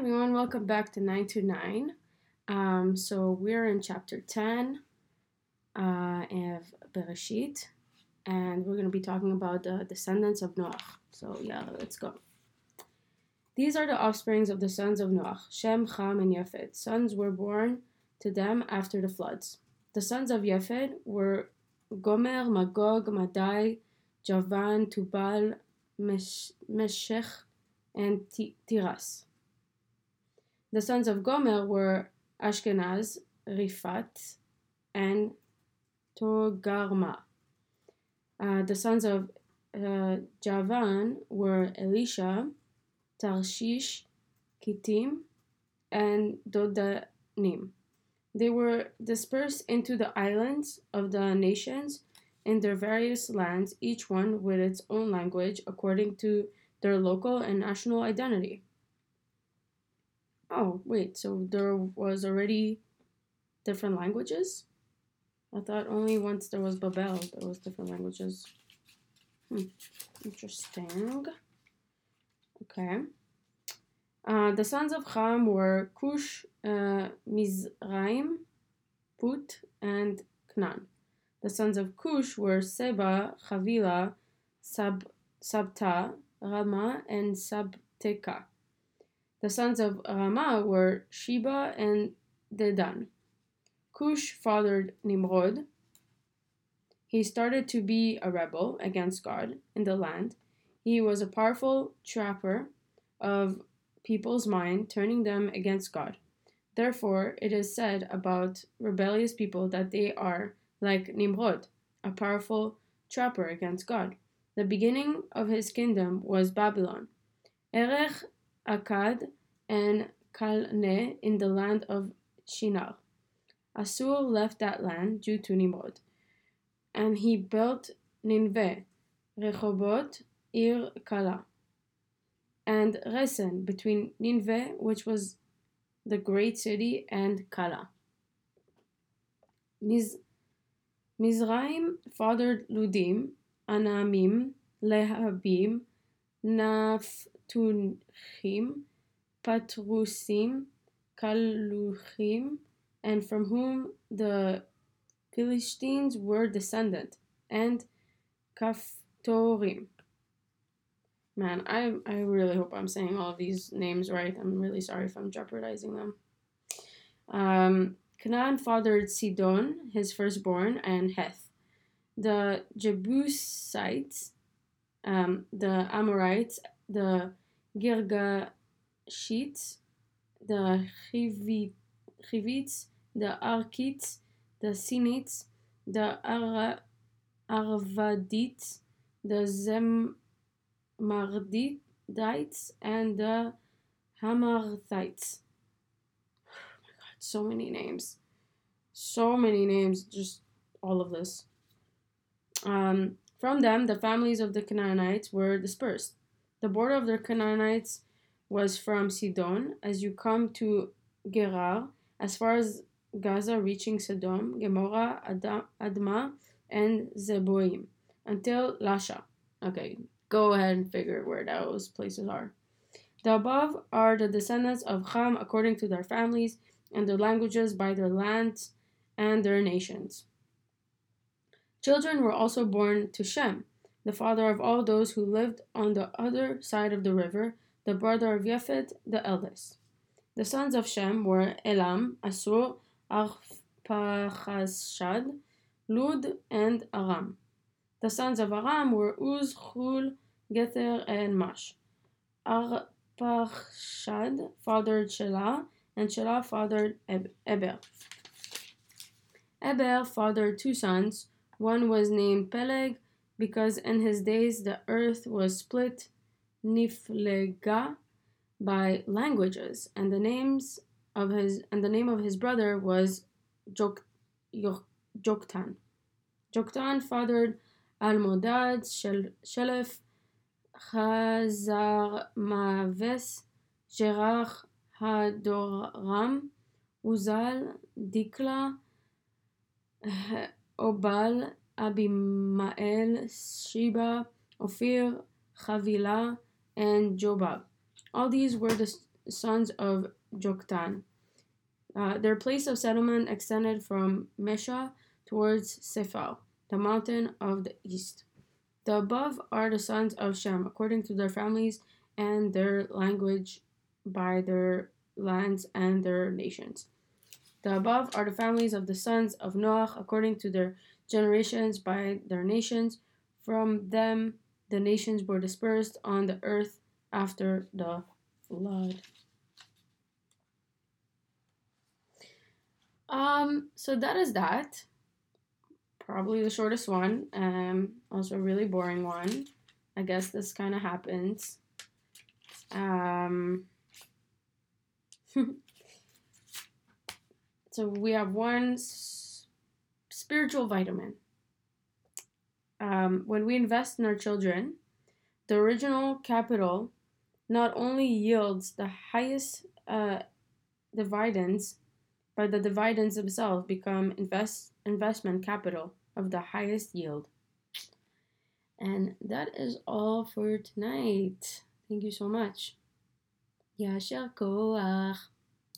everyone, welcome back to 929. Um, so we're in chapter 10 uh, of Bereshit, and we're going to be talking about the descendants of Noach. So yeah, let's go. These are the offsprings of the sons of Noach, Shem, Cham, and Yefed. Sons were born to them after the floods. The sons of Yefed were Gomer, Magog, Madai, Javan, Tubal, Meshech, and Tiras. The sons of Gomer were Ashkenaz, Rifat, and Togarma. Uh, the sons of uh, Javan were Elisha, Tarshish, Kittim, and Dodanim. They were dispersed into the islands of the nations in their various lands, each one with its own language according to their local and national identity. Oh, wait, so there was already different languages? I thought only once there was Babel there was different languages. Hmm. Interesting. Okay. Uh, the sons of Ham were Cush, uh, Mizraim, Put, and Canaan. The sons of Cush were Seba, Chavila, Sab, Sabta, Rama, and Sabteka. The sons of Rama were Sheba and Dedan. Cush fathered Nimrod. He started to be a rebel against God in the land. He was a powerful trapper of people's mind, turning them against God. Therefore, it is said about rebellious people that they are like Nimrod, a powerful trapper against God. The beginning of his kingdom was Babylon. Erech Akkad, and Calneh in the land of Shinar. Assur left that land due to Nimrod, and he built Nineveh, Rehoboth, Ir Kala, and Resen between Nineveh, which was the great city, and Kala. Miz- Mizraim fathered Ludim, Anamim, Lehabim, Naphtuhim, Patrusim, Kaluchim, and from whom the Philistines were descended, and Kaftorim. Man, I, I really hope I'm saying all of these names right. I'm really sorry if I'm jeopardizing them. Um, Canaan fathered Sidon, his firstborn, and Heth. The Jebusites, um, the Amorites, the Girga Sheets, the Chivits, the Arkites, the Sinites, the Ar- Arvadites, the Zemardites, and the Hamarthites. Oh my god, so many names. So many names, just all of this. Um, from them, the families of the Canaanites were dispersed. The border of the Canaanites was from Sidon as you come to Gerar, as far as Gaza reaching Sodom, Gomorrah, Admah, and Zeboim, until Lasha. Okay, go ahead and figure where those places are. The above are the descendants of Ham according to their families and their languages by their lands and their nations. Children were also born to Shem, the father of all those who lived on the other side of the river, the brother of Yefet, the eldest. The sons of Shem were Elam, Asur, Arpachashad, Lud, and Aram. The sons of Aram were Uz, Chul, Gether, and Mash. Arpachshad fathered Shelah, and Shelah fathered Eber. Eber fathered two sons. One was named Peleg, because in his days the earth was split Niflega by languages, and the names of his and the name of his brother was Jok, Jok, Joktan. Joktan fathered Almodad, Shel, Shelef, Chazar Maves, Gerach, Hadoram, Uzal, Dikla, Obal, Abimael, Sheba, Ophir, Chavila, and Jobab. All these were the sons of Joktan. Uh, their place of settlement extended from Mesha towards Sephal, the mountain of the east. The above are the sons of Shem, according to their families and their language, by their lands and their nations. The above are the families of the sons of Noah, according to their generations, by their nations. From them, the nations were dispersed on the earth after the flood. Um, so that is that. Probably the shortest one. Um, also a really boring one. I guess this kind of happens. Um, so we have one spiritual vitamin. Um, when we invest in our children, the original capital not only yields the highest uh, dividends, but the dividends themselves become invest investment capital of the highest yield. And that is all for tonight. Thank you so much. Yasher koach.